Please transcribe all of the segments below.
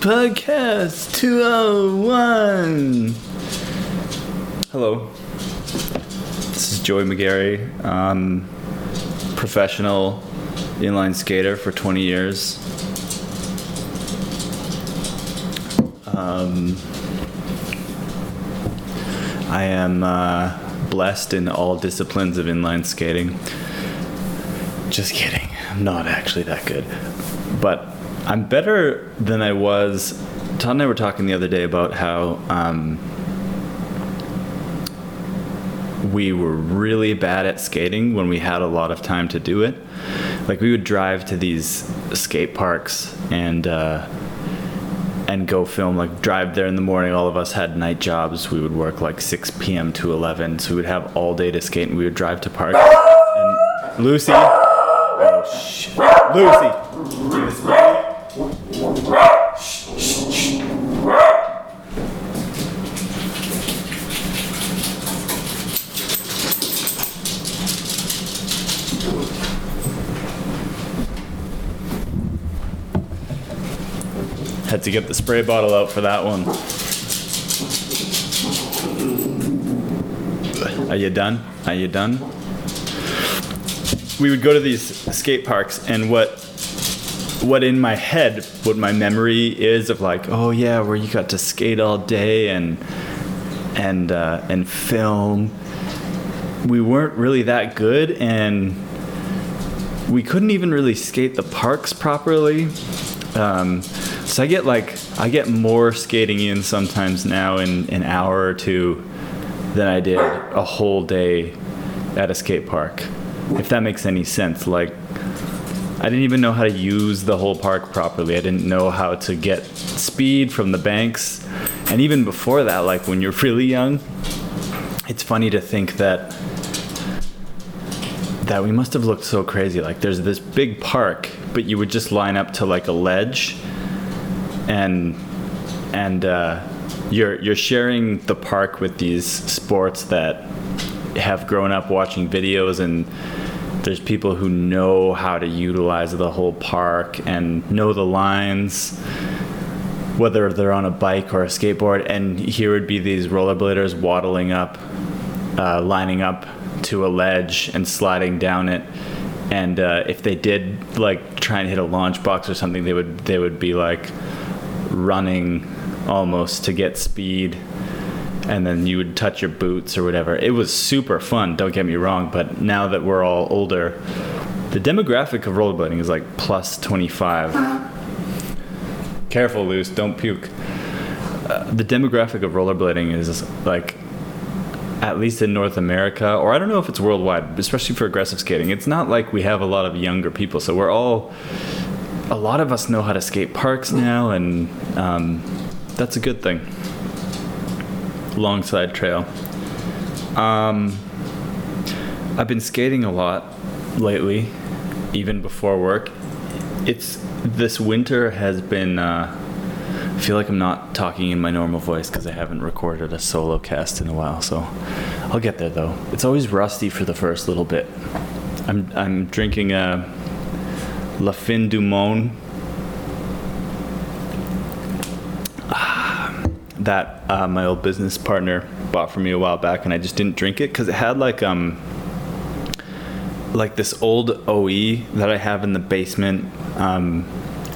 Podcast 201. Hello. This is Joey McGarry. Um, professional inline skater for 20 years. Um, I am uh, blessed in all disciplines of inline skating. Just kidding. I'm not actually that good. But I'm better than I was. Todd and I were talking the other day about how um, we were really bad at skating when we had a lot of time to do it. Like we would drive to these skate parks and uh, and go film. Like drive there in the morning. All of us had night jobs. We would work like 6 p.m. to 11, so we would have all day to skate. And we would drive to park. And Lucy, oh shit, Lucy. Had to get the spray bottle out for that one. Are you done? Are you done? We would go to these skate parks, and what what in my head, what my memory is of like, oh yeah, where you got to skate all day and and uh, and film. We weren't really that good, and we couldn't even really skate the parks properly. Um, so I get like I get more skating in sometimes now in an hour or two than I did a whole day at a skate park. If that makes any sense. Like I didn't even know how to use the whole park properly. I didn't know how to get speed from the banks. And even before that, like when you're really young, it's funny to think that that we must have looked so crazy. Like there's this big park, but you would just line up to like a ledge and and uh, you're you're sharing the park with these sports that have grown up watching videos and there's people who know how to utilize the whole park and know the lines whether they're on a bike or a skateboard. And here would be these rollerbladers waddling up uh, lining up to a ledge and sliding down it. And uh, if they did like try and hit a launch box or something they would they would be like running almost to get speed and then you would touch your boots or whatever. It was super fun, don't get me wrong, but now that we're all older, the demographic of rollerblading is like plus 25. Careful, Luce, don't puke. Uh, the demographic of rollerblading is like at least in North America, or I don't know if it's worldwide, especially for aggressive skating. It's not like we have a lot of younger people, so we're all a lot of us know how to skate parks now, and um, that's a good thing. Long side trail. Um, I've been skating a lot lately, even before work. It's this winter has been. Uh, I feel like I'm not talking in my normal voice because I haven't recorded a solo cast in a while. So I'll get there though. It's always rusty for the first little bit. I'm I'm drinking a La Fin du Monde. Ah, that uh, my old business partner bought for me a while back, and I just didn't drink it because it had like um like this old OE that I have in the basement um,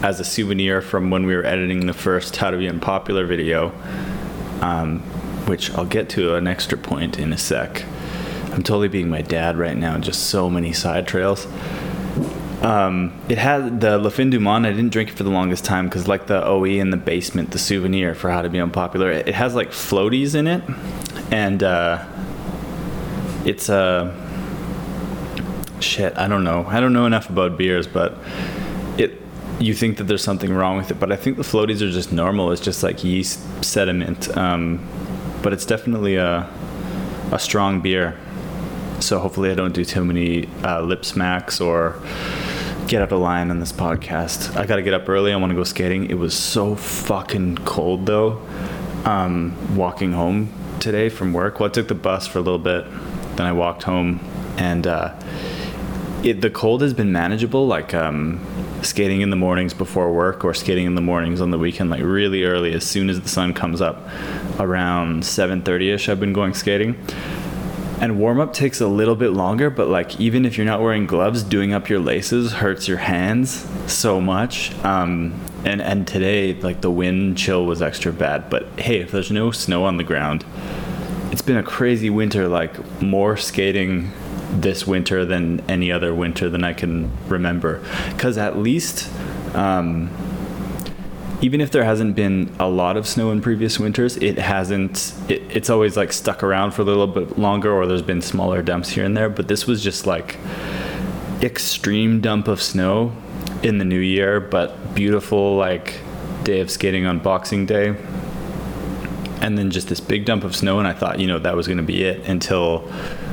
as a souvenir from when we were editing the first How to Be Unpopular video, um, which I'll get to an extra point in a sec. I'm totally being my dad right now, just so many side trails. Um, it had the Le Fin du Monde. I didn't drink it for the longest time because, like the OE in the basement, the souvenir for how to be unpopular, it, it has like floaties in it, and uh, it's a uh, shit. I don't know. I don't know enough about beers, but it. You think that there's something wrong with it, but I think the floaties are just normal. It's just like yeast sediment, um, but it's definitely a a strong beer. So hopefully I don't do too many uh, lip smacks or get out of line on this podcast. I got to get up early. I want to go skating. It was so fucking cold though. Um, walking home today from work. Well, I took the bus for a little bit, then I walked home, and uh, it, the cold has been manageable. Like um, skating in the mornings before work, or skating in the mornings on the weekend, like really early, as soon as the sun comes up, around 7:30 ish. I've been going skating and warm up takes a little bit longer, but like even if you're not wearing gloves, doing up your laces hurts your hands so much. Um, and and today like the wind chill was extra bad. But hey, if there's no snow on the ground, it's been a crazy winter. Like more skating this winter than any other winter than I can remember. Because at least. Um, even if there hasn't been a lot of snow in previous winters, it hasn't. It, it's always like stuck around for a little bit longer, or there's been smaller dumps here and there. But this was just like extreme dump of snow in the new year, but beautiful like day of skating on Boxing Day, and then just this big dump of snow. And I thought, you know, that was going to be it until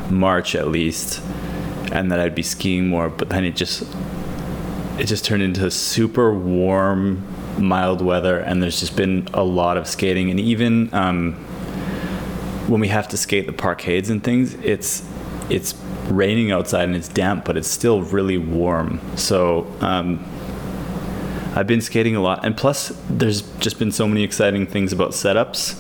March at least, and that I'd be skiing more. But then it just it just turned into super warm mild weather, and there's just been a lot of skating. And even um, when we have to skate the parkades and things, it's it's raining outside and it's damp, but it's still really warm. So um, I've been skating a lot, and plus, there's just been so many exciting things about setups.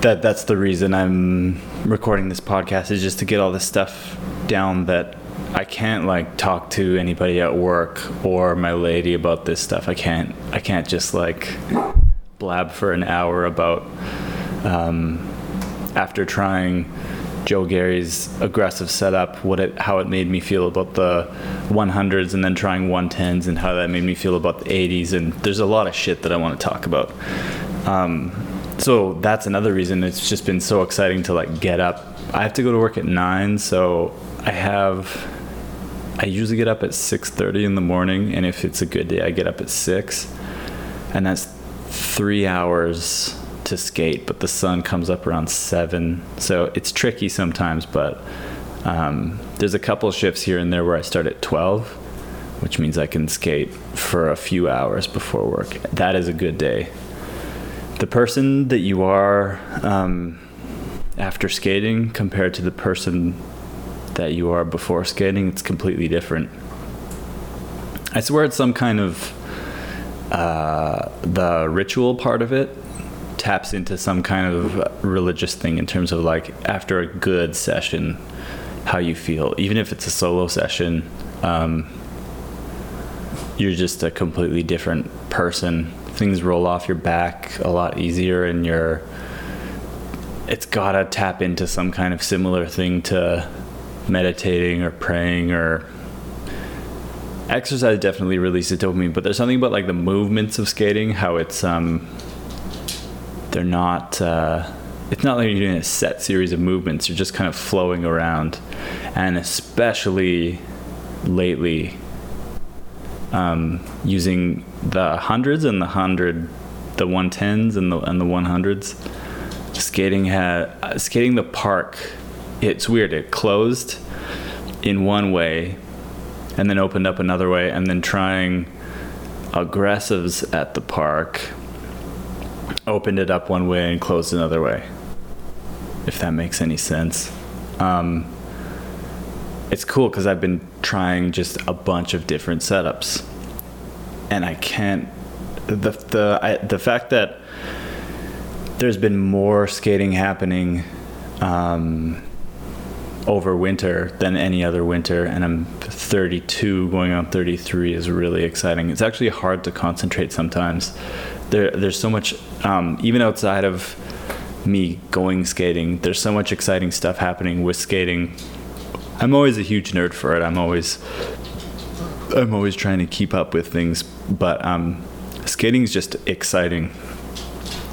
That that's the reason I'm recording this podcast is just to get all this stuff down that I can't like talk to anybody at work or my lady about this stuff. I can't I can't just like blab for an hour about um, after trying Joe Gary's aggressive setup, what it how it made me feel about the 100s and then trying 110s and how that made me feel about the 80s and there's a lot of shit that I want to talk about. Um, so that's another reason it's just been so exciting to like get up. I have to go to work at 9, so I have I usually get up at 6:30 in the morning, and if it's a good day, I get up at six, and that's three hours to skate. But the sun comes up around seven, so it's tricky sometimes. But um, there's a couple shifts here and there where I start at 12, which means I can skate for a few hours before work. That is a good day. The person that you are um, after skating compared to the person that you are before skating, it's completely different. I swear it's some kind of uh, the ritual part of it taps into some kind of religious thing in terms of like after a good session, how you feel. Even if it's a solo session, um, you're just a completely different person. Things roll off your back a lot easier, and you're. It's gotta tap into some kind of similar thing to meditating or praying or exercise definitely releases dopamine but there's something about like the movements of skating how it's um they're not uh it's not like you're doing a set series of movements you're just kind of flowing around and especially lately um, using the hundreds and the hundred the 110s and the and the 100s skating had uh, skating the park it's weird. It closed in one way and then opened up another way and then trying aggressives at the park opened it up one way and closed another way if that makes any sense. Um, it's cool because i've been trying just a bunch of different setups and i can't the the I, the fact that there's been more skating happening um, over winter than any other winter and i'm 32 going on 33 is really exciting. It's actually hard to concentrate sometimes. There, there's so much um, even outside of me going skating there's so much exciting stuff happening with skating. I'm always a huge nerd for it. I'm always i'm always trying to keep up with things but um, skating is just exciting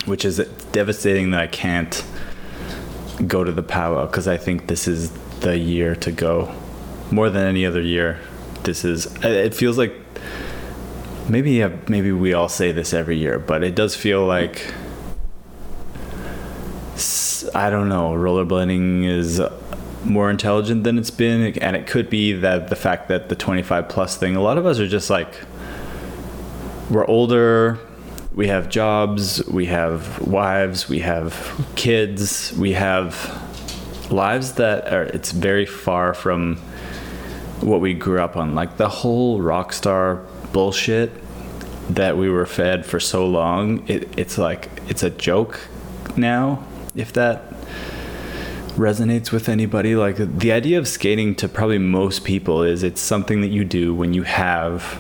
which is devastating that i can't go to the powwow because I think this is the year to go. More than any other year, this is. It feels like maybe maybe we all say this every year, but it does feel like I don't know. Rollerblading is more intelligent than it's been, and it could be that the fact that the 25 plus thing. A lot of us are just like we're older, we have jobs, we have wives, we have kids, we have lives that are it's very far from what we grew up on. Like the whole rock star bullshit that we were fed for so long, it, it's like it's a joke now, if that resonates with anybody. Like the idea of skating to probably most people is it's something that you do when you have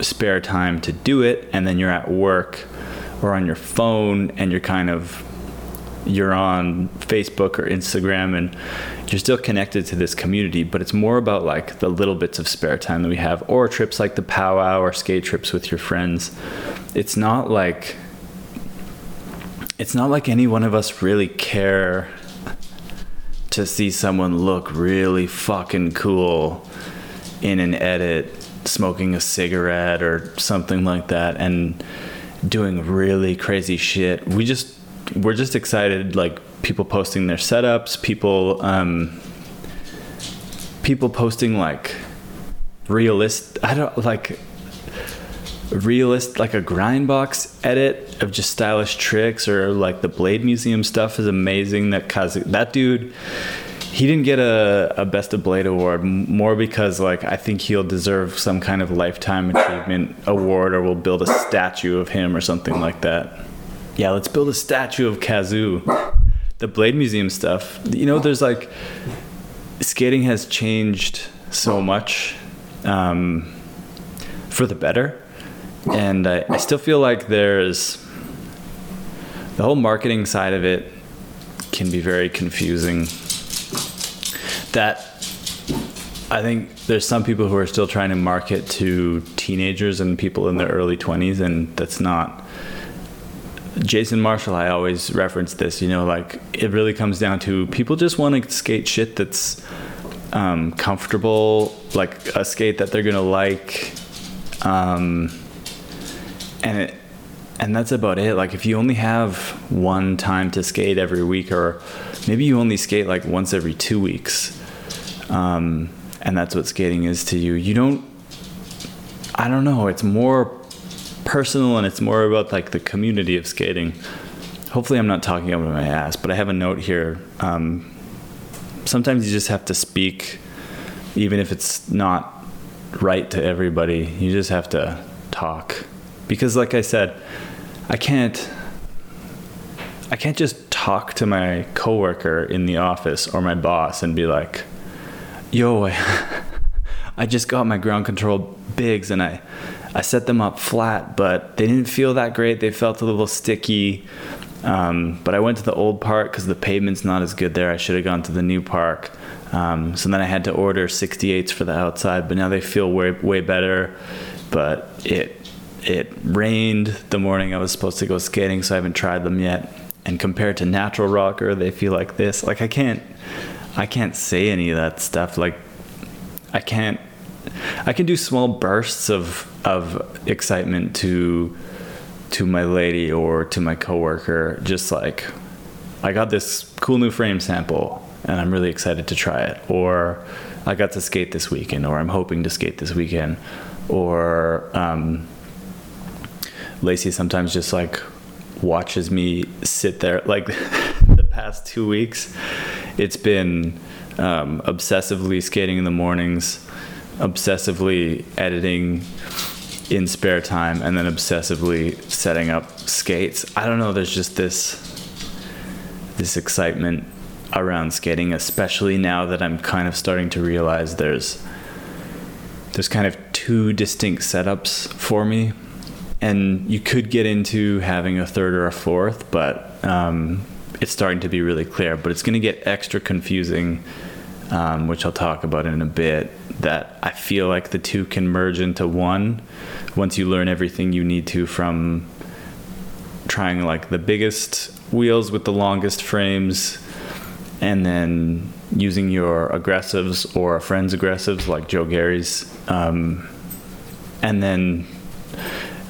spare time to do it and then you're at work or on your phone and you're kind of you're on Facebook or Instagram and you're still connected to this community, but it's more about like the little bits of spare time that we have, or trips like the powwow or skate trips with your friends. It's not like it's not like any one of us really care to see someone look really fucking cool in an edit smoking a cigarette or something like that and doing really crazy shit. We just we're just excited like people posting their setups, people um people posting like realist I don't like realist like a grind box edit of just stylish tricks or like the blade museum stuff is amazing that cause that dude he didn't get a, a best of blade award more because like i think he'll deserve some kind of lifetime achievement award or we'll build a statue of him or something like that. Yeah let's build a statue of kazoo. The blade museum stuff you know there's like skating has changed so much um, for the better. And I, I still feel like there's the whole marketing side of it can be very confusing that I think there's some people who are still trying to market to teenagers and people in their early 20s, and that's not. Jason Marshall, I always reference this, you know, like it really comes down to people just want to skate shit that's um, comfortable, like a skate that they're going to like. Um, and it, and that's about it. Like if you only have one time to skate every week, or maybe you only skate like once every two weeks, um, and that's what skating is to you. You don't. I don't know. It's more personal, and it's more about like the community of skating. Hopefully, I'm not talking of my ass, but I have a note here. Um, sometimes you just have to speak, even if it's not right to everybody. You just have to talk, because, like I said, I can't. I can't just talk to my coworker in the office or my boss and be like, yo, I just got my ground control bigs and I, I set them up flat, but they didn't feel that great. They felt a little sticky. Um, but I went to the old park because the pavement's not as good there. I should have gone to the new park. Um, so then I had to order 68s for the outside, but now they feel way way better. But it it rained the morning I was supposed to go skating, so I haven't tried them yet. And compared to natural rocker, they feel like this. Like I can't I can't say any of that stuff. Like, I can't. I can do small bursts of of excitement to to my lady or to my coworker. Just like, I got this cool new frame sample, and I'm really excited to try it. Or I got to skate this weekend, or I'm hoping to skate this weekend. Or um, Lacey sometimes just like watches me sit there like past two weeks it's been um, obsessively skating in the mornings, obsessively editing in spare time, and then obsessively setting up skates. I don't know. There's just this this excitement around skating, especially now that I'm kind of starting to realize there's there's kind of two distinct setups for me, and you could get into having a third or a fourth, but um, it's starting to be really clear, but it's going to get extra confusing, um, which I'll talk about in a bit. That I feel like the two can merge into one once you learn everything you need to from trying like the biggest wheels with the longest frames and then using your aggressives or a friend's aggressives like Joe Gary's um, and then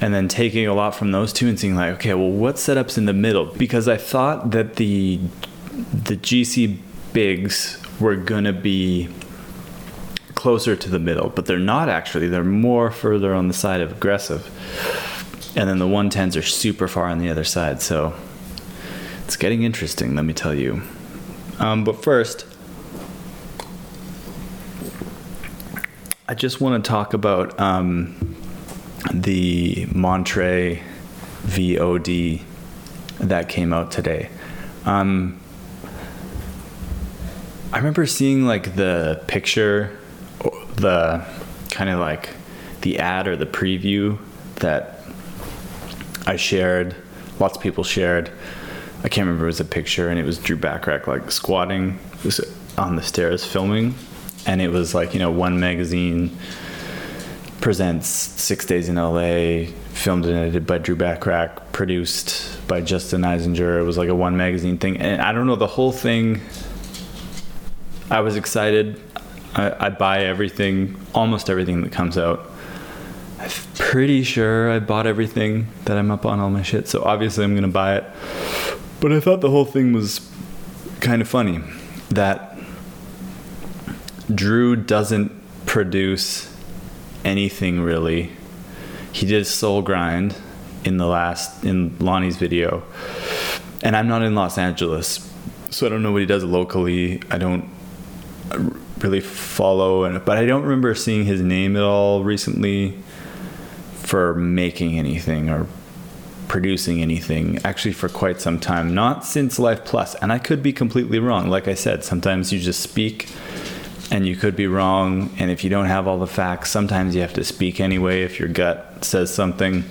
and then taking a lot from those two and seeing like, okay, well, what setups in the middle? Because I thought that the the GC bigs were gonna be closer to the middle, but they're not actually. They're more further on the side of aggressive. And then the 110s are super far on the other side. So it's getting interesting, let me tell you. Um, but first, I just want to talk about um, the Montre VOD that came out today. Um, I remember seeing like the picture, the kind of like the ad or the preview that I shared. Lots of people shared. I can't remember. It was a picture, and it was Drew Bachrach like squatting on the stairs filming, and it was like you know one magazine presents Six Days in LA, filmed and edited by Drew Bachrach, produced by Justin Eisinger. It was like a one magazine thing, and I don't know the whole thing. I was excited. I, I buy everything, almost everything that comes out. I'm pretty sure I bought everything that I'm up on all my shit, so obviously I'm gonna buy it. But I thought the whole thing was kind of funny that Drew doesn't produce anything really. He did soul grind in the last in Lonnie's video. And I'm not in Los Angeles, so I don't know what he does locally. I don't really follow and but I don't remember seeing his name at all recently for making anything or producing anything actually for quite some time not since life plus and i could be completely wrong like i said sometimes you just speak and you could be wrong and if you don't have all the facts sometimes you have to speak anyway if your gut says something.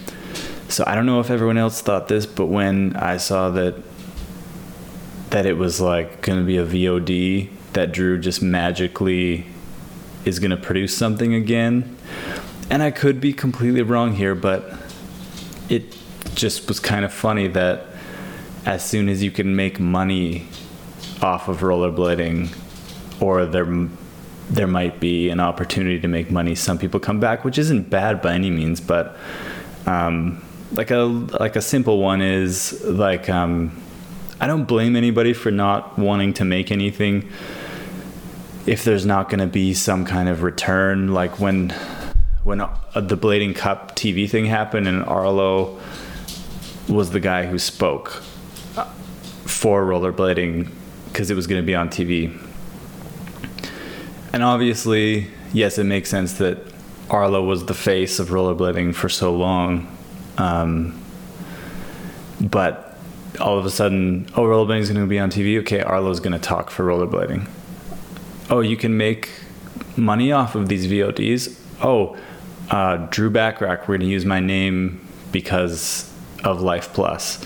So i don't know if everyone else thought this but when i saw that that it was like going to be a vod that drew just magically is going to produce something again and i could be completely wrong here but it just was kind of funny that as soon as you can make money off of rollerblading or there there might be an opportunity to make money some people come back which isn't bad by any means but um, like a like a simple one is like um, I don't blame anybody for not wanting to make anything if there's not going to be some kind of return like when when uh, the blading cup TV thing happened and Arlo was the guy who spoke for rollerblading because it was going to be on TV. And obviously, yes, it makes sense that Arlo was the face of rollerblading for so long. Um, but all of a sudden, oh, rollerblading is going to be on TV. Okay, Arlo's going to talk for rollerblading. Oh, you can make money off of these VODs. Oh, uh, Drew Bachrach, we're going to use my name because of Life Plus.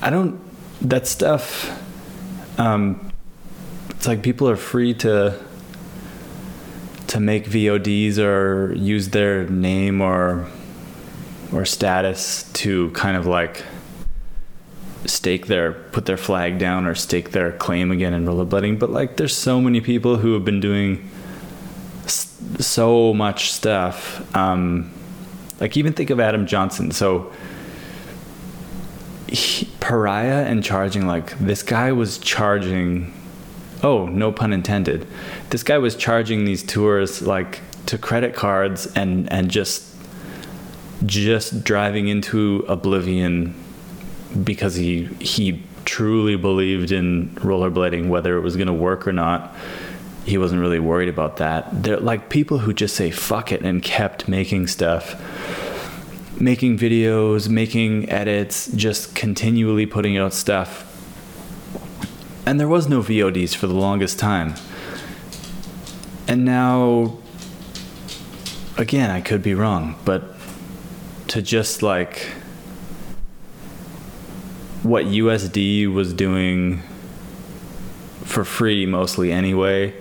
I don't, that stuff, um, it's like people are free to to make VODs or use their name or or status to kind of like stake their put their flag down or stake their claim again in rollerblading. But like there's so many people who have been doing so much stuff um, like even think of Adam Johnson. So he, pariah and charging like this guy was charging oh no pun intended this guy was charging these tours like to credit cards and and just just driving into oblivion because he he truly believed in rollerblading whether it was going to work or not he wasn't really worried about that they're like people who just say fuck it and kept making stuff making videos, making edits, just continually putting out stuff. And there was no VODs for the longest time. And now, again, I could be wrong, but to just like what USD was doing for free mostly anyway.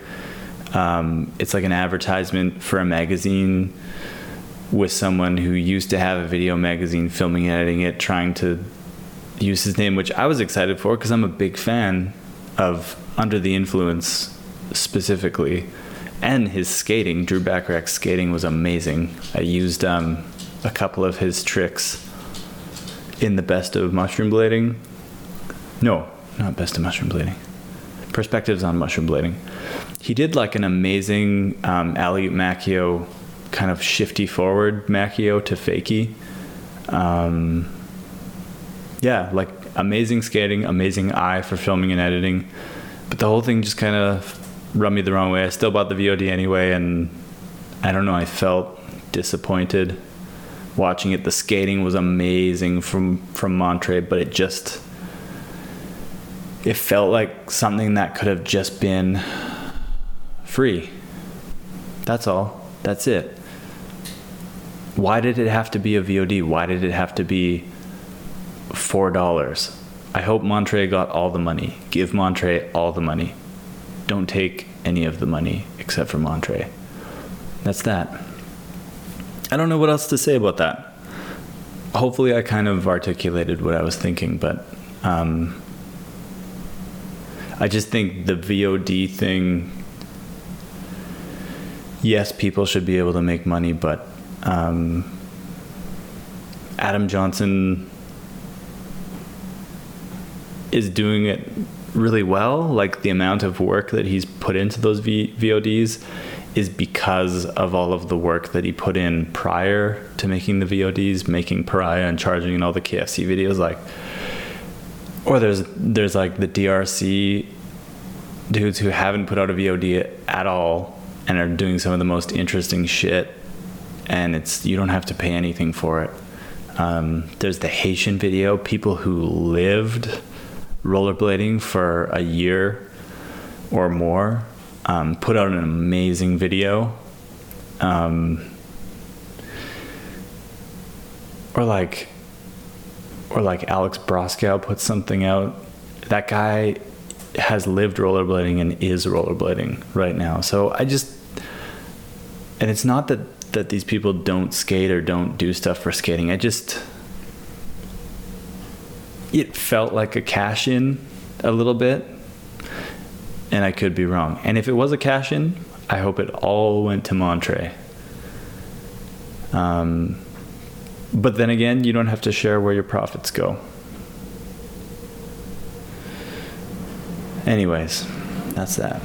Um, it's like an advertisement for a magazine with someone who used to have a video magazine, filming, and editing it, trying to use his name, which I was excited for because I'm a big fan of Under the Influence specifically, and his skating. Drew Bachrach's skating was amazing. I used um, a couple of his tricks in the best of mushroom blading. No, not best of mushroom blading. perspectives on mushroom blading. He did like an amazing um, alley makio, kind of shifty forward makio to fakie. Um, yeah, like amazing skating, amazing eye for filming and editing, but the whole thing just kind of rubbed me the wrong way. I still bought the VOD anyway, and I don't know. I felt disappointed watching it. The skating was amazing from from Montre, but it just it felt like something that could have just been free. That's all. That's it. Why did it have to be a VOD? Why did it have to be four dollars? I hope Montre got all the money. Give Montre all the money. Don't take any of the money except for Montre. That's that. I don't know what else to say about that. Hopefully, I kind of articulated what I was thinking, but um, I just think the VOD thing. Yes, people should be able to make money, but um, Adam Johnson is doing it really well. Like the amount of work that he's put into those v- VODs is because of all of the work that he put in prior to making the VODs, making Pariah and charging and all the KFC videos. Like, or there's there's like the DRC dudes who haven't put out a VOD at all and are doing some of the most interesting shit, and it's you don't have to pay anything for it. Um, there's the Haitian video, people who lived rollerblading for a year or more um, put out an amazing video. Um, or like, or like Alex Broskow put something out. That guy has lived rollerblading and is rollerblading right now. So I just, and it's not that that these people don't skate or don't do stuff for skating. I just, it felt like a cash in a little bit and I could be wrong. And if it was a cash in, I hope it all went to Montre. Um, but then again, you don't have to share where your profits go. Anyways, that's that.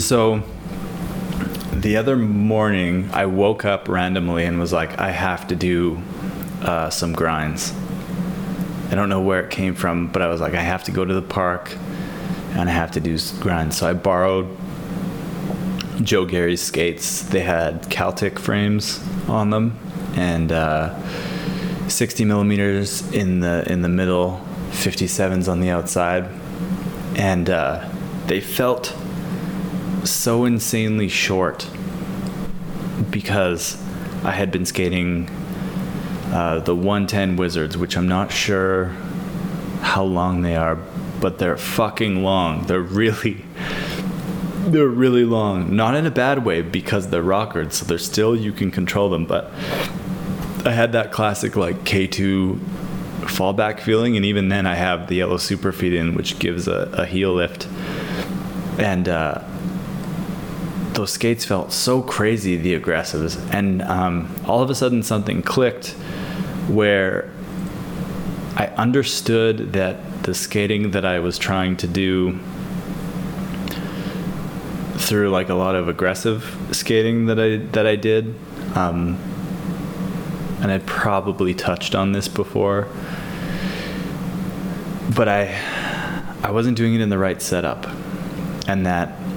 So, the other morning, I woke up randomly and was like, I have to do uh, some grinds. I don't know where it came from, but I was like, I have to go to the park and I have to do grinds. So I borrowed Joe Gary's skates. They had Kaltik frames on them and uh, 60 millimeters in the in the middle, 57s on the outside, and uh, they felt so insanely short because I had been skating uh, the 110 Wizards, which I'm not sure how long they are, but they're fucking long. They're really, they're really long. Not in a bad way because they're rockered, so they're still you can control them. But I had that classic like K2 fallback feeling, and even then I have the yellow Superfeet in, which gives a, a heel lift, and. Uh, those skates felt so crazy, the aggressives, and um, all of a sudden something clicked where I understood that the skating that I was trying to do through like a lot of aggressive skating that I that I did, um, and I probably touched on this before, but I I wasn't doing it in the right setup, and that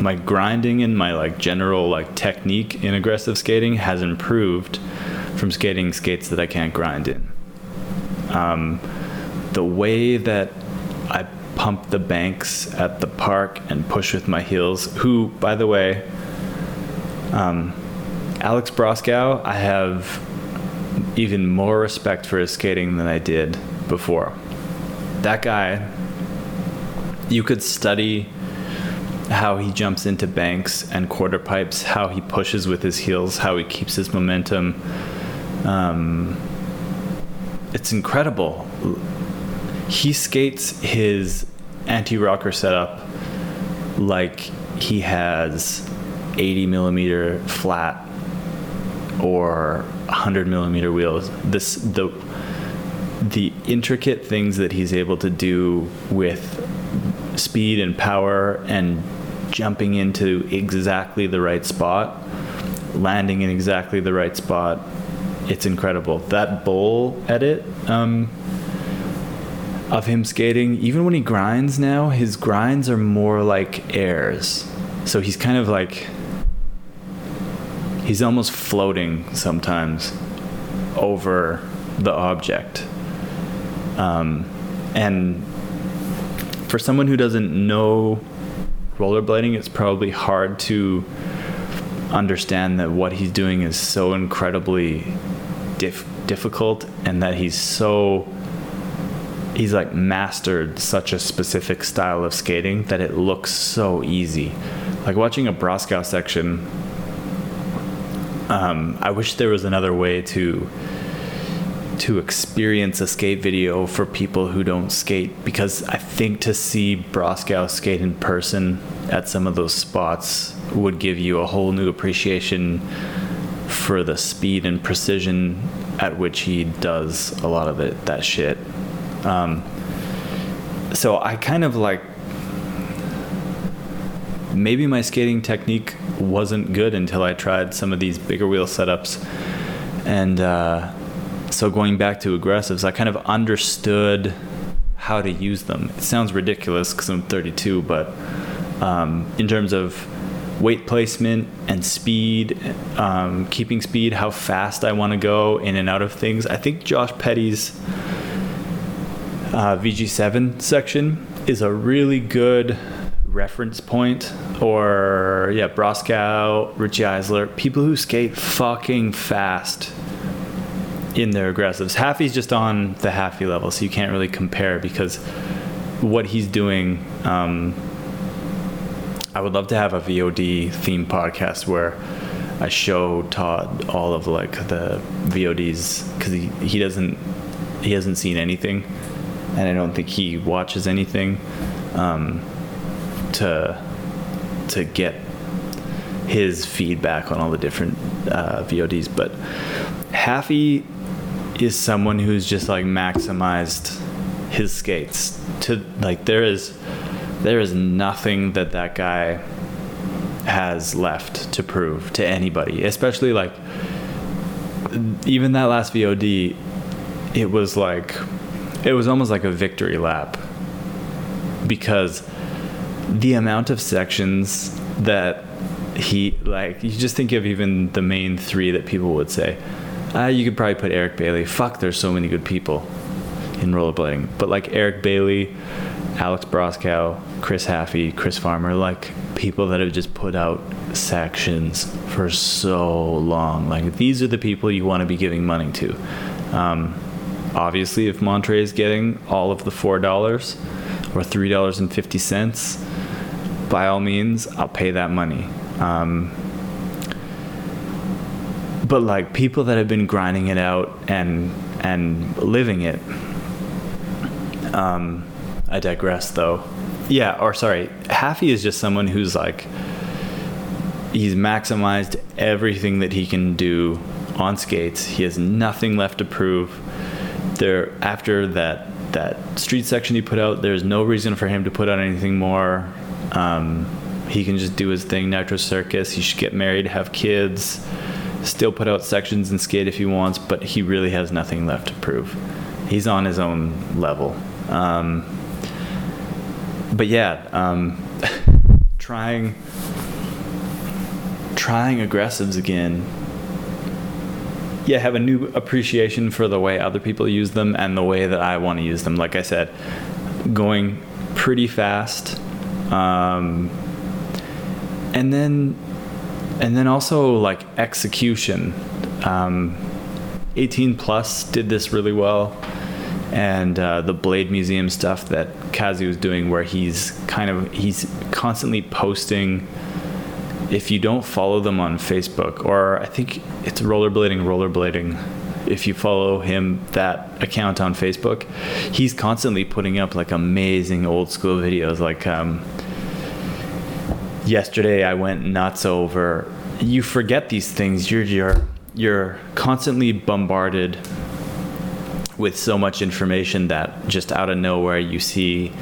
my grinding and my like general like technique in aggressive skating has improved from skating skates that I can't grind in. Um, the way that I pump the banks at the park and push with my heels, who, by the way, um, Alex Broskow, I have even more respect for his skating than I did before. That guy, you could study how he jumps into banks and quarter pipes, how he pushes with his heels, how he keeps his momentum um, it's incredible. He skates his anti rocker setup like he has 80 millimeter flat or 100 millimeter wheels. This the the intricate things that he's able to do with speed and power and jumping into exactly the right spot, landing in exactly the right spot. It's incredible. That bowl edit um, of him skating, even when he grinds now, his grinds are more like airs. So he's kind of like he's almost floating sometimes over the object. Um, and for someone who doesn't know rollerblading, it's probably hard to understand that what he's doing is so incredibly dif- difficult and that he's so he's like mastered such a specific style of skating that it looks so easy. Like watching a Broskow section um, I wish there was another way to to experience a skate video for people who don't skate because I think to see Broskow skate in person at some of those spots would give you a whole new appreciation for the speed and precision at which he does a lot of it that shit. Um, so I kind of like maybe my skating technique wasn't good until I tried some of these bigger wheel setups and uh, so going back to aggressives, I kind of understood how to use them. It sounds ridiculous because I'm 32, but um, in terms of weight placement and speed, um, keeping speed, how fast I want to go in and out of things, I think Josh Petty's uh, VG7 section is a really good reference point or yeah Broskow, Richie Eisler, people who skate fucking fast in their aggressives. Haffey's just on the Haffey level, so you can't really compare because what he's doing. Um, I would love to have a VOD theme podcast where I show Todd all of like the VODs because he, he doesn't he hasn't seen anything, and I don't think he watches anything um, to to get his feedback on all the different uh, VODs. But Haffey is someone who's just like maximized his skates to like there is there is nothing that that guy has left to prove to anybody especially like even that last VOD it was like it was almost like a victory lap because the amount of sections that he like you just think of even the main 3 that people would say uh, you could probably put Eric Bailey. Fuck, there's so many good people in rollerblading. But like Eric Bailey, Alex Broskow, Chris Haffey, Chris Farmer, like people that have just put out sections for so long. Like these are the people you want to be giving money to. Um, obviously, if Montre is getting all of the four dollars or three dollars and fifty cents, by all means, I'll pay that money. Um, but like people that have been grinding it out and and living it um i digress though. Yeah or sorry Haffey is just someone who's like he's maximized everything that he can do on skates. He has nothing left to prove. There after that that street section he put out there's no reason for him to put out anything more. Um, he can just do his thing nitro circus he should get married have kids still put out sections and skate if he wants, but he really has nothing left to prove. He's on his own level. Um, but yeah, um, trying trying aggressives again. Yeah, have a new appreciation for the way other people use them and the way that I want to use them. Like I said, going pretty fast, um, and then and then also like execution. Um, 18 plus did this really well, and uh, the Blade Museum stuff that Kazi was doing, where he's kind of he's constantly posting. If you don't follow them on Facebook, or I think it's rollerblading, rollerblading. If you follow him, that account on Facebook, he's constantly putting up like amazing old school videos. Like um, yesterday I went nuts over. You forget these things. You're you're you're constantly bombarded with so much information that just out of nowhere you see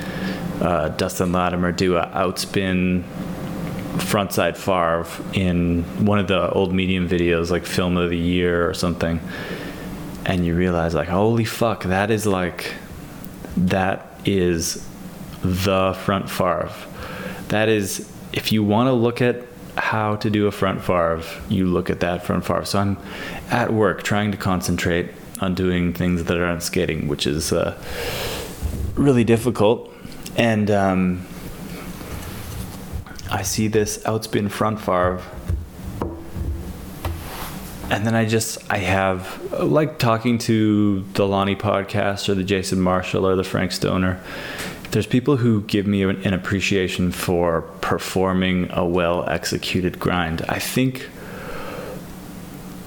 uh, Dustin Latimer do a outspin frontside Favre in one of the old medium videos, like film of the year or something, and you realize like, holy fuck, that is like, that is the front Favre. That is, if you want to look at how to do a front farve, you look at that front farve. So I'm at work trying to concentrate on doing things that aren't skating, which is uh, really difficult. And um, I see this outspin front farve. And then I just, I have, like talking to the Lonnie podcast or the Jason Marshall or the Frank Stoner, there's people who give me an, appreciation for performing a well executed grind. I think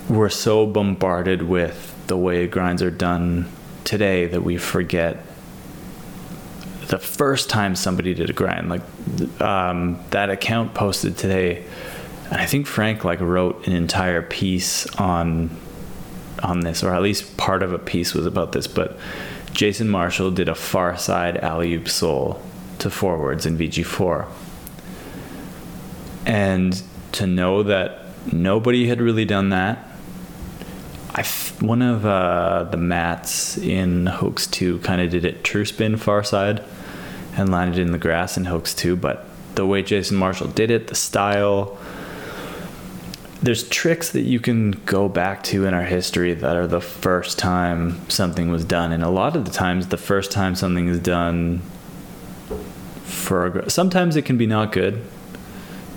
we're so bombarded with the way grinds are done today that we forget the first time somebody did a grind like um, that account posted today and i think frank like wrote an entire piece on on this or at least part of a piece was about this but jason marshall did a far side alley-oop sole to forwards in vg4 and to know that nobody had really done that I f- one of uh, the mats in Hoax 2 kind of did it true spin far side and landed in the grass in Hoax 2, but the way Jason Marshall did it, the style, there's tricks that you can go back to in our history that are the first time something was done. And a lot of the times, the first time something is done for a, sometimes it can be not good.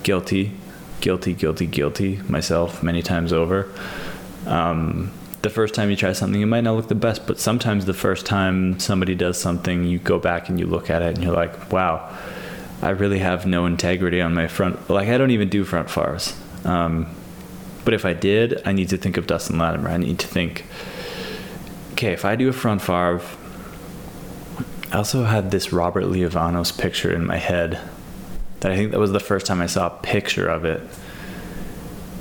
Guilty, guilty, guilty, guilty. Myself many times over. Um, the first time you try something, it might not look the best, but sometimes the first time somebody does something, you go back and you look at it and you're like, wow, I really have no integrity on my front. Like, I don't even do front Favres. Um, but if I did, I need to think of Dustin Latimer. I need to think, okay, if I do a front Favre, I also had this Robert Leovanos picture in my head that I think that was the first time I saw a picture of it.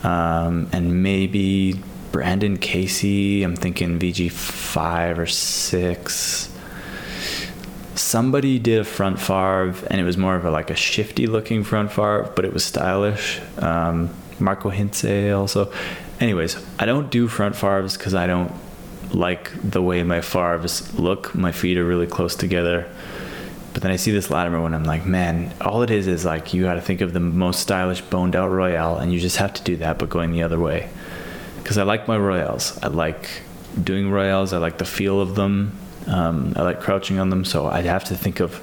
Um, and maybe Brandon Casey. I'm thinking VG five or six. Somebody did a front Favre, and it was more of a like a shifty looking front Favre, but it was stylish. Um, Marco Hintze also. Anyways, I don't do front Favres because I don't like the way my Favres look. My feet are really close together. But then I see this Latimer one, I'm like, man, all it is is like you got to think of the most stylish boned out Royale, and you just have to do that, but going the other way because I like my royales. I like doing royales. I like the feel of them. Um, I like crouching on them. So I'd have to think of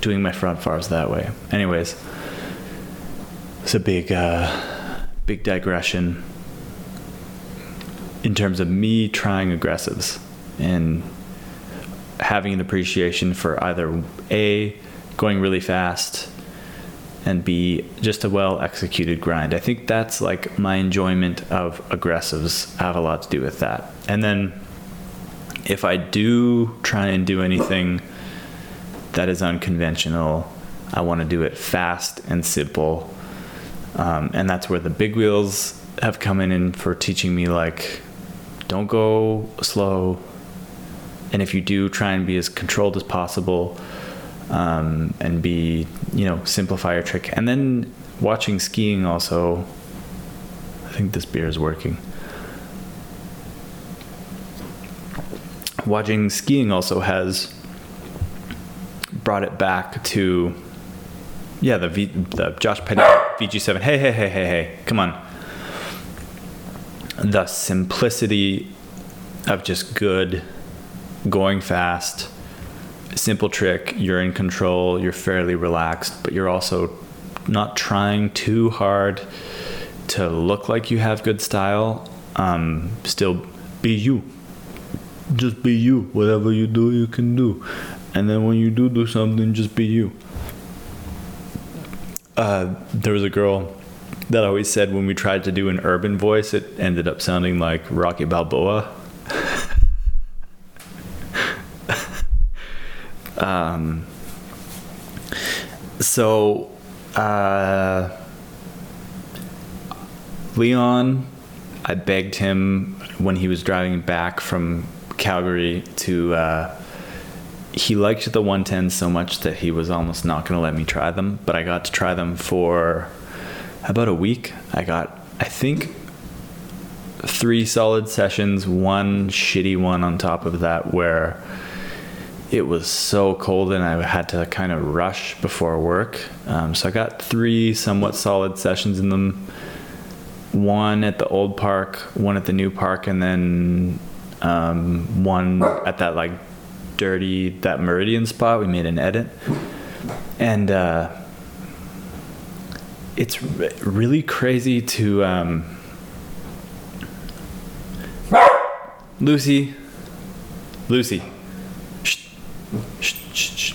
doing my front Favres that way. Anyways, it's a big, uh, big digression in terms of me trying aggressives and having an appreciation for either a going really fast and B, just a well executed grind. I think that's like my enjoyment of aggressives have a lot to do with that. And then if I do try and do anything that is unconventional, I want to do it fast and simple. Um, and that's where the big wheels have come in and for teaching me like don't go slow. And if you do try and be as controlled as possible um, and be you know simplify your trick. And then watching skiing also i think this beer is working. Watching skiing also has brought it back to yeah the v, the josh Petty vg7 hey hey hey hey hey come on the simplicity of just good going fast simple trick, you're in control, you're fairly relaxed, but you're also not trying too hard to look like you have good style. Um, still be you. Just be you. Whatever you do, you can do. And then when you do do something, just be you. Uh, there was a girl that always said when we tried to do an urban voice, it ended up sounding like Rocky Balboa. Um, so, uh, Leon, I begged him when he was driving back from Calgary to. Uh, he liked the 110 so much that he was almost not going to let me try them, but I got to try them for about a week. I got, I think, three solid sessions, one shitty one on top of that where it was so cold and I had to kind of rush before work. Um, so I got three somewhat solid sessions in them. One at the old park, one at the new park, and then um, one at that like dirty that meridian spot. We made an edit, and uh, it's re- really crazy to um, Lucy, Lucy. Shh. Shh, shh.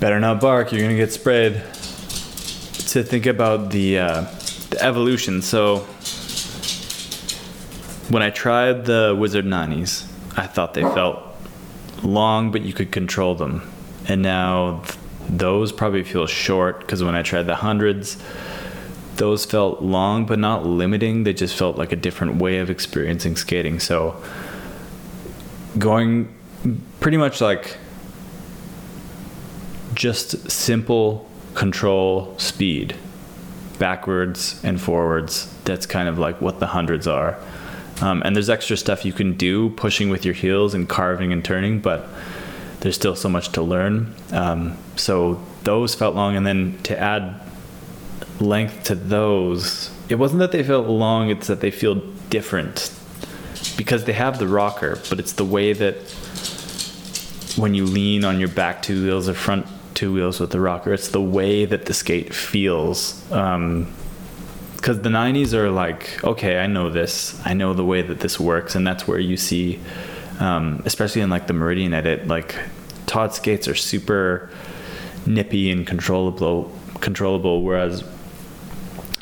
Better not bark. You're gonna get sprayed. To think about the uh, the evolution. So when I tried the Wizard 90s, I thought they felt long, but you could control them. And now th- those probably feel short because when I tried the hundreds, those felt long but not limiting. They just felt like a different way of experiencing skating. So going pretty much like just simple control speed backwards and forwards. That's kind of like what the hundreds are. Um, and there's extra stuff you can do pushing with your heels and carving and turning, but there's still so much to learn. Um, so those felt long, and then to add length to those, it wasn't that they felt long; it's that they feel different because they have the rocker, but it's the way that when you lean on your back two wheels or front two wheels with the rocker, it's the way that the skate feels. Um, because the 90s are like okay i know this. I know the way that this works and that's where you see um, especially in like the meridian edit like todd skates are super nippy and controllable controllable whereas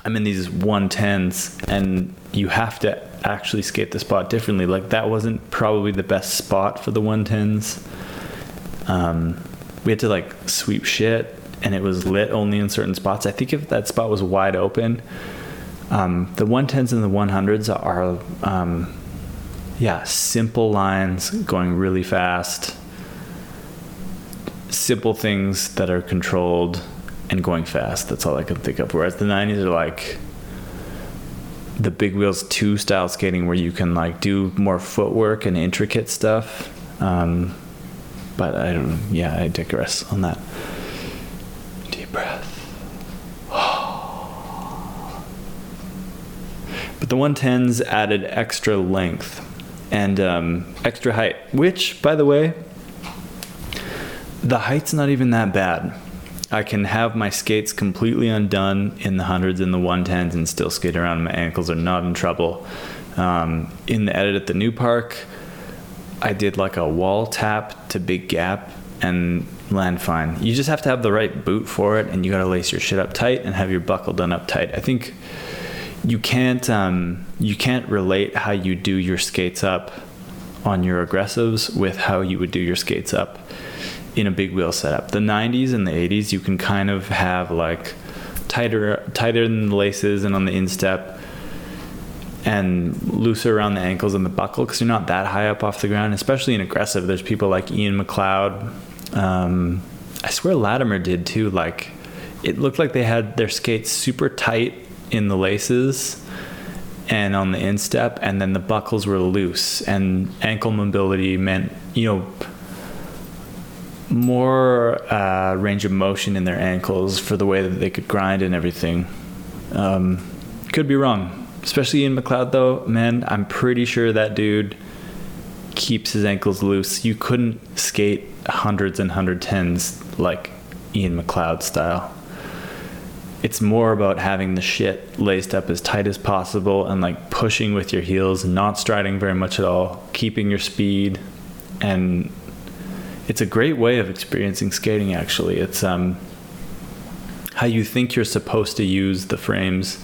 i'm in these 110s and you have to actually skate the spot differently. Like that wasn't probably the best spot for the 110s um, we had to like sweep shit and it was lit only in certain spots. I think if that spot was wide open um, the 110s and the 100s are, um, yeah, simple lines going really fast, simple things that are controlled and going fast. That's all I can think of. Whereas the 90s are like the big wheels 2 style skating where you can like do more footwork and intricate stuff. Um, but I don't, yeah, I digress on that. Deep breath. But the 110s added extra length and um, extra height, which, by the way, the height's not even that bad. I can have my skates completely undone in the hundreds and the 110s and still skate around. My ankles are not in trouble. Um, in the edit at the new park, I did like a wall tap to big gap and land fine. You just have to have the right boot for it, and you got to lace your shit up tight and have your buckle done up tight. I think you can't um, you can't relate how you do your skates up on your aggressives with how you would do your skates up in a big wheel setup. The 90s and the 80s, you can kind of have like tighter tighter than the laces and on the instep and looser around the ankles and the buckle because you're not that high up off the ground, especially in aggressive. There's people like Ian McLeod. Um, I swear Latimer did too. Like it looked like they had their skates super tight in the laces and on the instep, and then the buckles were loose, and ankle mobility meant, you know, more uh, range of motion in their ankles for the way that they could grind and everything. Um, could be wrong, especially in McLeod though. Man, I'm pretty sure that dude keeps his ankles loose. You couldn't skate hundreds and hundred tens like Ian McLeod style it's more about having the shit laced up as tight as possible and like pushing with your heels, and not striding very much at all, keeping your speed, and it's a great way of experiencing skating. Actually, it's um, how you think you're supposed to use the frames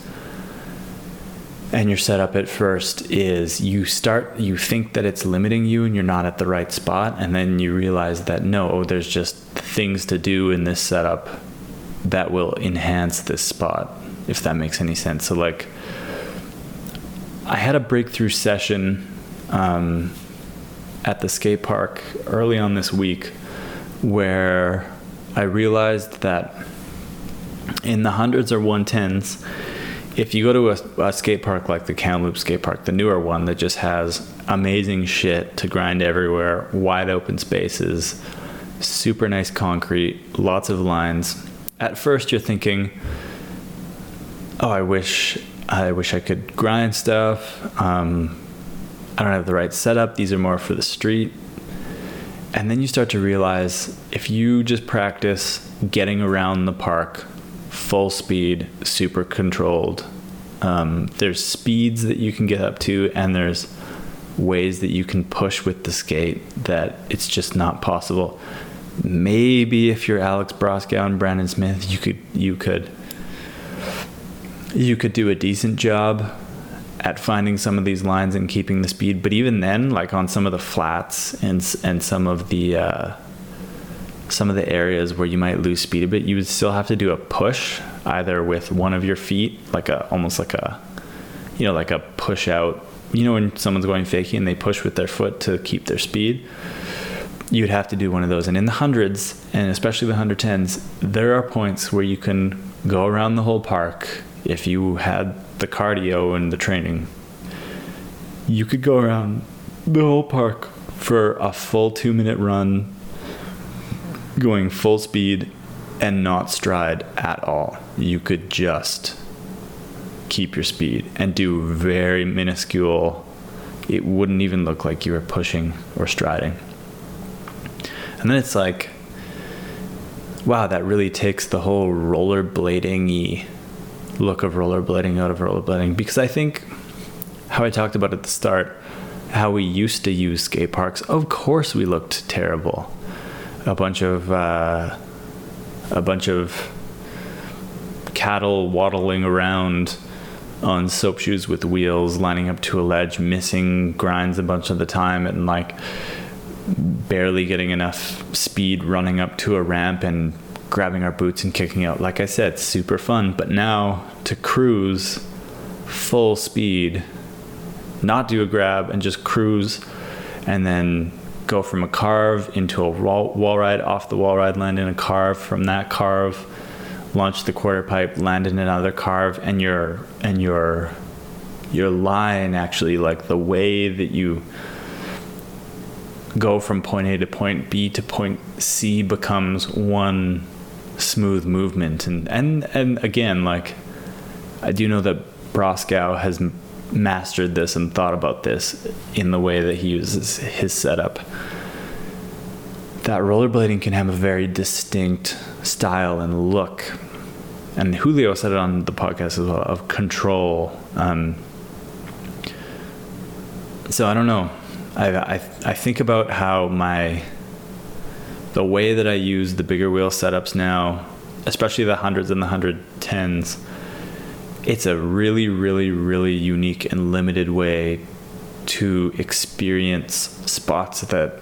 and your setup at first is you start you think that it's limiting you and you're not at the right spot and then you realize that no there's just things to do in this setup that will enhance this spot, if that makes any sense. So like I had a breakthrough session um, at the skate park early on this week where I realized that in the hundreds or 110s, if you go to a, a, skate park like the Kamloops skate park, the newer one that just has amazing shit to grind everywhere, wide open spaces, super nice concrete, lots of lines. At first, you're thinking, "Oh, I wish, I wish I could grind stuff. Um, I don't have the right setup. These are more for the street." And then you start to realize if you just practice getting around the park full speed, super controlled. Um, there's speeds that you can get up to, and there's ways that you can push with the skate that it's just not possible. Maybe if you're Alex Broskow and Brandon Smith, you could you could you could do a decent job at finding some of these lines and keeping the speed. But even then, like on some of the flats and and some of the uh, some of the areas where you might lose speed a bit, you would still have to do a push either with one of your feet, like a almost like a you know like a push out. You know when someone's going fakie and they push with their foot to keep their speed. You'd have to do one of those. And in the hundreds, and especially the hundred tens, there are points where you can go around the whole park if you had the cardio and the training. You could go around the whole park for a full two minute run going full speed and not stride at all. You could just keep your speed and do very minuscule. It wouldn't even look like you were pushing or striding. And then it's like, wow, that really takes the whole rollerblading look of rollerblading out of rollerblading. Because I think how I talked about at the start, how we used to use skate parks, of course we looked terrible a bunch of uh, a bunch of cattle waddling around on soap shoes with wheels, lining up to a ledge, missing grinds a bunch of the time, and like barely getting enough speed running up to a ramp and grabbing our boots and kicking out. Like I said, super fun. But now to cruise full speed, not do a grab and just cruise and then go from a carve into a wall, wall ride, off the wall ride, land in a carve, from that carve, launch the quarter pipe, land in another carve, and your and your your line actually like the way that you go from point A to point B to point C becomes one smooth movement and and and again like I do know that Broskow has mastered this and thought about this in the way that he uses his setup. That rollerblading can have a very distinct style and look. And Julio said it on the podcast as well of control. Um, so I don't know. I, I, I think about how my the way that I use the bigger wheel setups now, especially the hundreds and the hundred tens, it's a really, really, really unique and limited way to experience spots that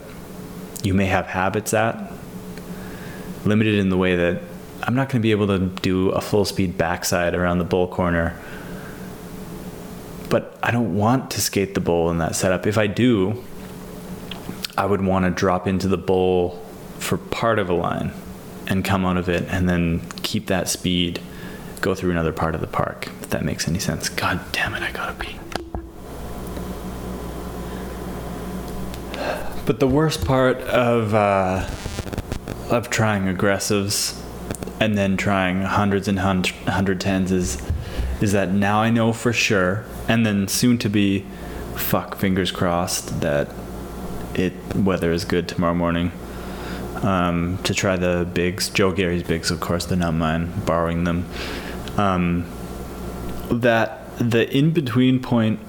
you may have habits at. Limited in the way that I'm not going to be able to do a full speed backside around the bull corner. But I don't want to skate the bowl in that setup. If I do, I would want to drop into the bowl for part of a line and come out of it and then keep that speed go through another part of the park, if that makes any sense. God damn it, I gotta pee. But the worst part of uh, of trying aggressives and then trying hundreds and hundred tens is is that now I know for sure, and then soon to be, fuck, fingers crossed that it weather is good tomorrow morning. Um, to try the bigs, Joe Gary's bigs, of course, they're not mine. Borrowing them, um, that the in between point,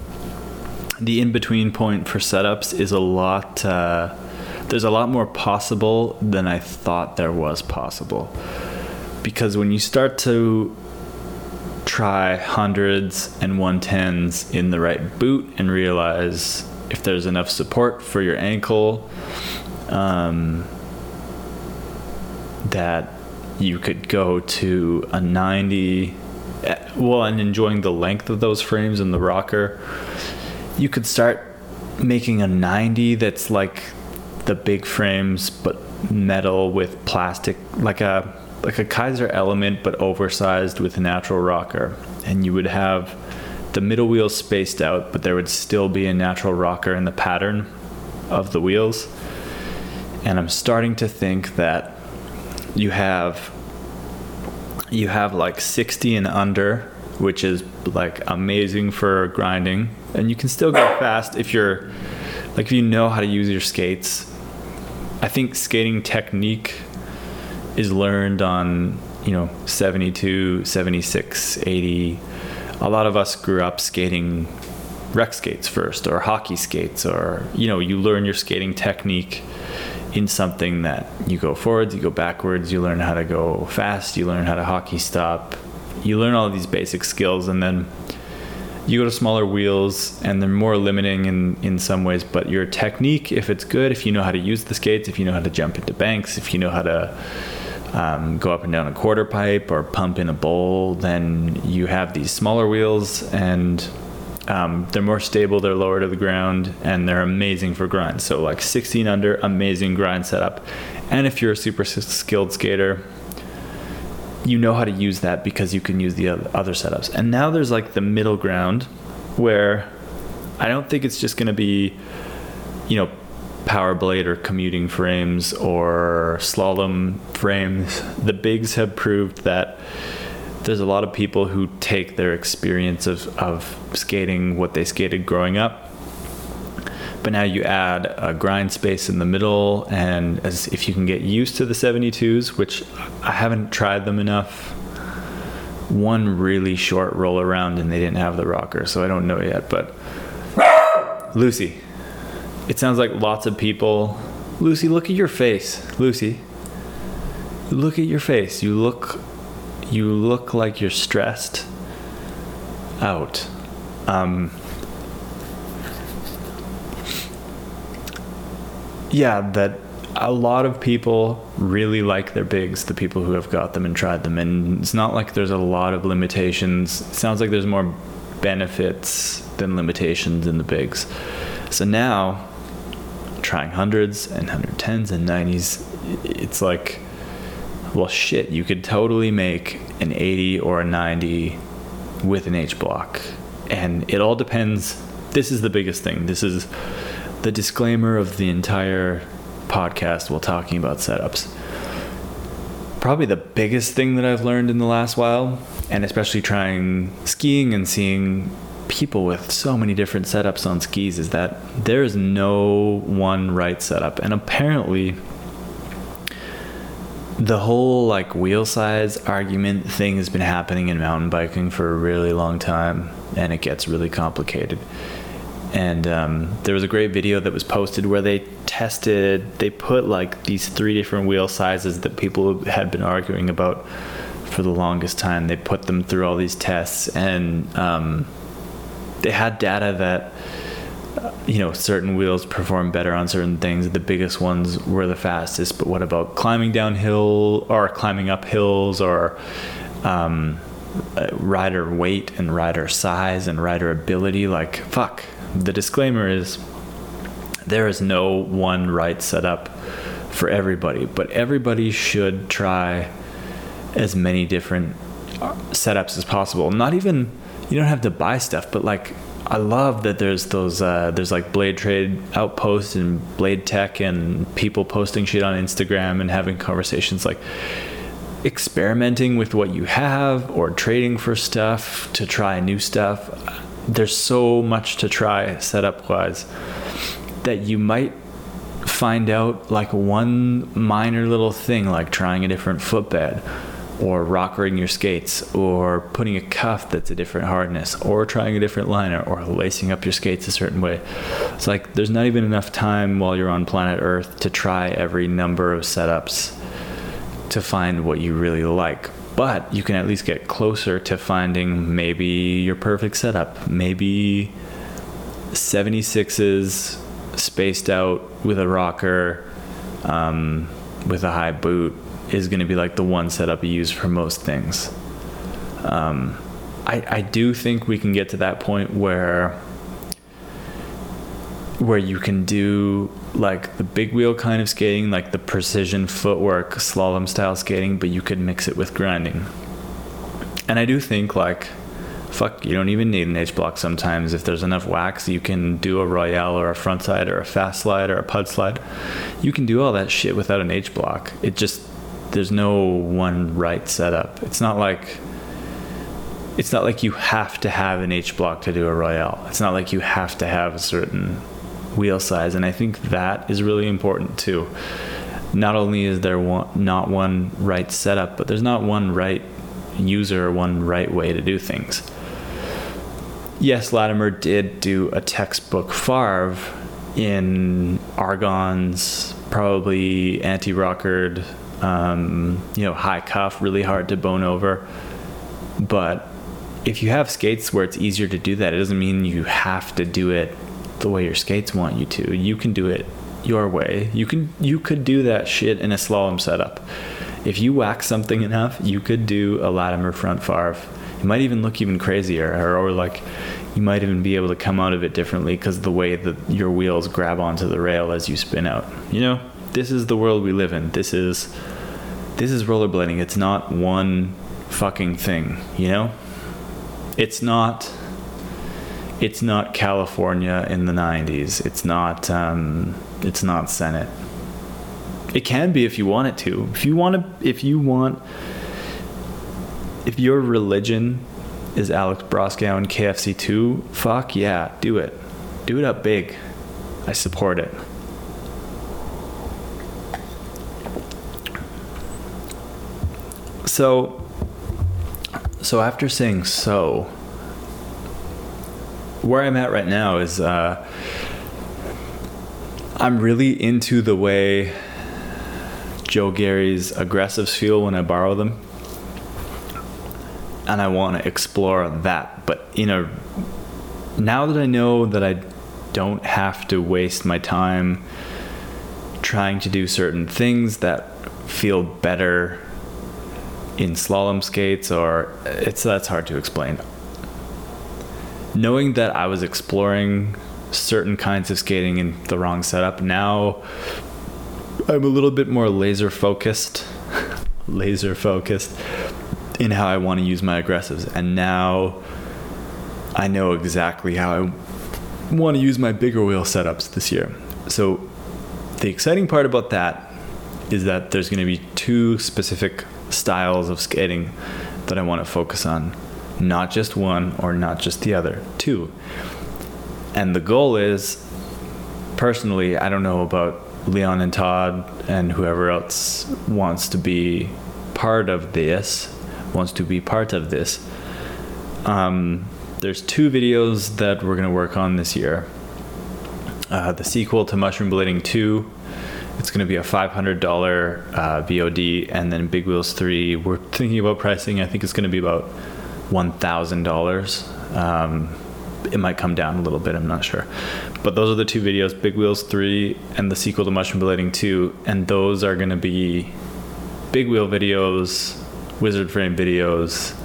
the in between point for setups is a lot. Uh, there's a lot more possible than I thought there was possible, because when you start to try hundreds and 110s in the right boot and realize if there's enough support for your ankle um, that you could go to a 90 well, and enjoying the length of those frames and the rocker, you could start making a 90 that's like the big frames but metal with plastic like a like a Kaiser element but oversized with a natural rocker. And you would have the middle wheels spaced out but there would still be a natural rocker in the pattern of the wheels. And I'm starting to think that you have you have like 60 and under which is like amazing for grinding. And you can still go fast if you're like if you know how to use your skates. I think skating technique is learned on you know 72 76 80 a lot of us grew up skating rec skates first or hockey skates or you know you learn your skating technique in something that you go forwards you go backwards you learn how to go fast you learn how to hockey stop. You learn all these basic skills and then you go to smaller wheels and they're more limiting in, in some ways but your technique if it's good if you know how to use the skates if you know how to jump into banks if you know how to um, go up and down a quarter pipe or pump in a bowl then you have these smaller wheels and um, they're more stable they're lower to the ground and they're amazing for grind so like 16 under amazing grind setup and if you're a super skilled skater you know how to use that because you can use the other setups. And now there's like the middle ground where I don't think it's just going to be, you know, power blade or commuting frames or slalom frames. The bigs have proved that there's a lot of people who take their experience of, of skating, what they skated growing up, but now you add a grind space in the middle and as if you can get used to the 72s which i haven't tried them enough one really short roll around and they didn't have the rocker so i don't know yet but lucy it sounds like lots of people lucy look at your face lucy look at your face you look you look like you're stressed out um, yeah, that a lot of people really like their bigs, the people who have got them and tried them. And it's not like there's a lot of limitations. It sounds like there's more benefits than limitations in the bigs. So now, trying hundreds and 110s and 90s, it's like, well, shit, you could totally make an 80 or a 90 with an H block. And it all depends. This is the biggest thing. This is the disclaimer of the entire podcast while talking about setups. Probably the biggest thing that I've learned in the last while, and especially trying skiing and seeing people with so many different setups on skis, is that there is no one right setup. And apparently, the whole like wheel size argument thing has been happening in mountain biking for a really long time, and it gets really complicated and um, there was a great video that was posted where they tested they put like these three different wheel sizes that people had been arguing about for the longest time they put them through all these tests and um, they had data that you know certain wheels perform better on certain things. The biggest ones were the fastest but what about climbing downhill or climbing up hills or um, rider weight and rider size and rider ability? Like fuck. The disclaimer is there is no one right setup for everybody, but everybody should try as many different uh, setups as possible. Not even you don't have to buy stuff, but like I love that there's those uh, there's like Blade Trade outposts and Blade Tech and people posting shit on Instagram and having conversations like experimenting with what you have or trading for stuff to try new stuff. There's so much to try setup wise that you might find out like one minor little thing like trying a different footbed or rockering your skates or putting a cuff that's a different hardness or trying a different liner or lacing up your skates a certain way it's like there's not even enough time while you're on planet earth to try every number of setups to find what you really like but you can at least get closer to finding maybe your perfect setup. Maybe 76s spaced out with a rocker um, with a high boot is going to be like the one setup you use for most things. Um, I, I do think we can get to that point where where you can do like the big wheel kind of skating, like the precision footwork, slalom style skating, but you could mix it with grinding. And I do think like fuck, you don't even need an H block sometimes. If there's enough wax, you can do a Royale or a front slide or a fast slide or a pud slide. You can do all that shit without an H block. It just, there's no one right setup. It's not like, it's not like you have to have an H block to do a Royale. It's not like you have to have a certain wheel size. And I think that is really important too. Not only is there one, not one right setup, but there's not one right user, or one right way to do things yes, Latimer did do a textbook Farve in argons, probably anti-rockered, um, you know, high cuff, really hard to bone over. But if you have skates where it's easier to do that, it doesn't mean you have to do it the way your skates want you to. You can do it your way. You can you could do that shit in a slalom setup. If you wax something enough, you could do a Latimer front Farve it might even look even crazier or, or like you might even be able to come out of it differently because the way that your wheels grab onto the rail as you spin out you know this is the world we live in this is this is rollerblading it's not one fucking thing you know it's not it's not California in the 90s it's not um, it's not Senate it can be if you want it to if you want to if you want if your religion is Alex Broskow and KFC 2, fuck yeah, do it. Do it up big. I support it. So, so after saying so, where I'm at right now is uh, I'm really into the way Joe Gary's aggressives feel when I borrow them and I want to explore that. But you know, now that I know that I don't have to waste my time trying to do certain things that feel better in slalom skates or it's that's hard to explain. Knowing that I was exploring certain kinds of skating in the wrong setup, now I'm a little bit more laser focused. laser focused in how I want to use my aggressives. And now I know exactly how I want to use my bigger wheel setups this year. So the exciting part about that is that there's going to be two specific styles of skating that I want to focus on. Not just one or not just the other, two. And the goal is personally, I don't know about Leon and Todd and whoever else wants to be part of this, wants to be part of this. Um, there's two videos that we're going to work on this year. Uh, the sequel to Mushroom Blading 2, it's going to be a $500 uh, VOD, and then Big Wheels 3, we're thinking about pricing. I think it's going to be about $1,000. Um, it might come down a little bit, I'm not sure. But those are the two videos Big Wheels 3 and the sequel to Mushroom Blading 2, and those are going to be big wheel videos wizard frame videos,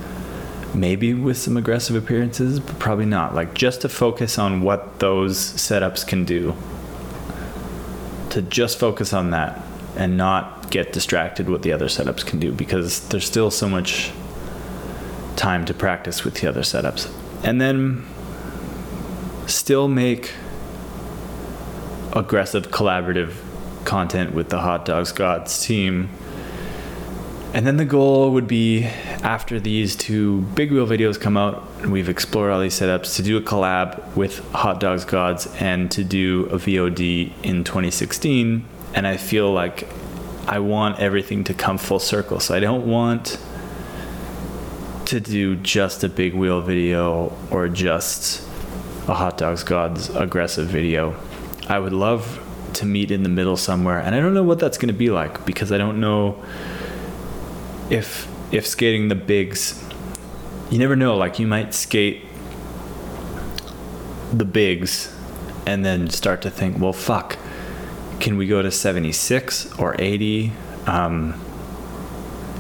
maybe with some aggressive appearances, but probably not. Like just to focus on what those setups can do. To just focus on that and not get distracted what the other setups can do because there's still so much time to practice with the other setups. And then still make aggressive collaborative content with the Hot Dogs Gods team and then the goal would be after these two big wheel videos come out and we've explored all these setups to do a collab with Hot Dogs Gods and to do a VOD in 2016. And I feel like I want everything to come full circle. So I don't want to do just a big wheel video or just a Hot Dogs Gods aggressive video. I would love to meet in the middle somewhere. And I don't know what that's going to be like because I don't know if if skating the bigs, you never know. Like you might skate the bigs, and then start to think, well, fuck, can we go to 76 or 80? Um,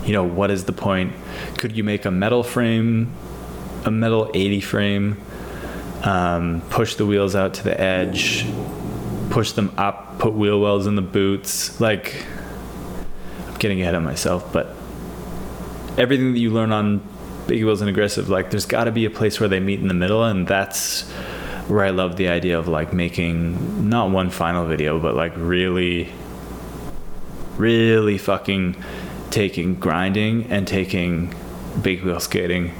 you know, what is the point? Could you make a metal frame a metal 80 frame, um, push the wheels out to the edge, push them up, put wheel wells in the boots. Like, I'm getting ahead of myself, but everything that you learn on big wheels and aggressive, like, there's got to be a place where they meet in the middle, and that's where I love the idea of like making not one final video, but like really, really fucking taking grinding and taking big wheel skating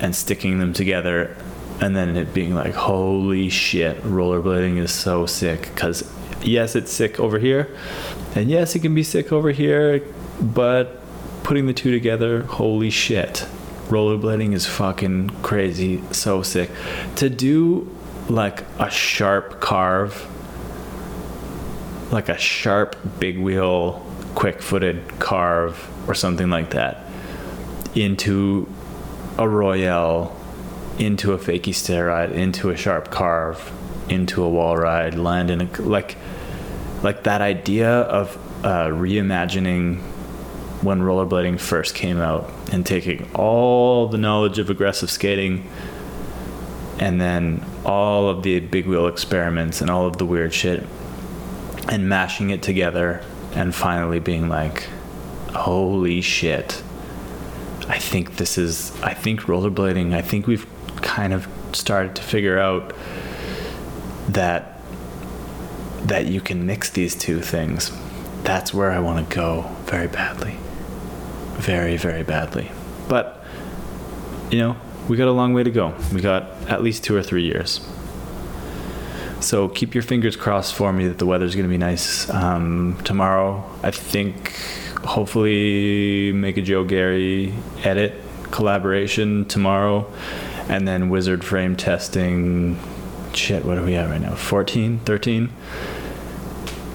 and sticking them together and then it being like holy shit rollerblading is so sick. Because yes it's sick over here and yes it can be sick over here but putting the two together holy shit. Rollerblading is fucking crazy so sick. To do like a sharp carve like a sharp big wheel quick footed carve or something like that into a royale into a fakie stair ride into a sharp carve into a wall ride land in a like like that idea of uh, reimagining when rollerblading first came out and taking all the knowledge of aggressive skating and then all of the big wheel experiments and all of the weird shit and mashing it together and finally being like holy shit. I think this is i think rollerblading i think we've kind of started to figure out that that you can mix these two things. That's where i want to go very badly very very badly but you know we got a long way to go. We got at least two or three years. So keep your fingers crossed for me that the weather's going to be nice um, tomorrow. I think hopefully make a Joe Gary edit collaboration tomorrow, and then wizard frame testing. Shit, what are we at right now? 14, 13?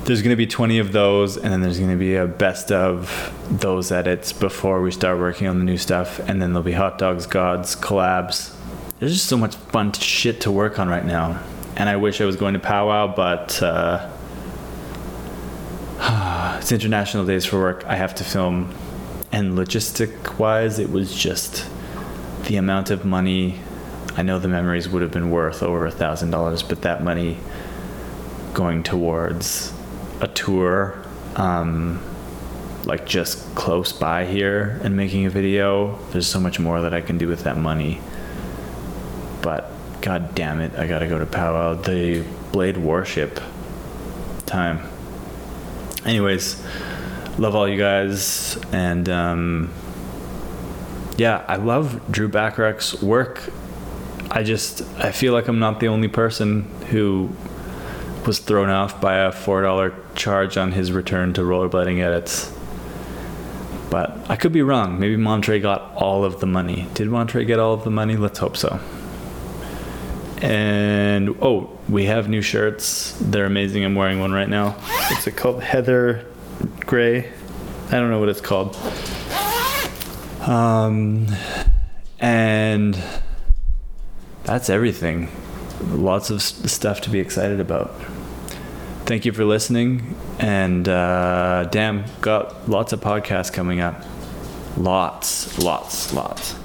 There's going to be 20 of those and then there's going to be a best of those edits before we start working on the new stuff and then there'll be hot dogs gods collabs. There's just so much fun shit to work on right now and i wish i was going to powwow but uh, it's international days for work. I have to film. And logistic wise it was just the amount of money. I know the memories would have been worth over a thousand dollars but that money going towards a tour um, like just close by here and making a video there's so much more that i can do with that money. But god damn it i gotta go to powwow the blade warship time. Anyways love all you guys and um, yeah i love drew Bachrach's work. I just i feel like i'm not the only person who was thrown off by a four dollar charge on his return to rollerblading edits. But I could be wrong. Maybe Montre got all of the money. Did Montre get all of the money? Let's hope so. And oh, we have new shirts. They're amazing. I'm wearing one right now. What's it called? Heather Gray. I don't know what it's called. Um, and that's everything. Lots of stuff to be excited about thank you for listening. And uh, damn, got lots of podcasts coming up. Lots, lots, lots.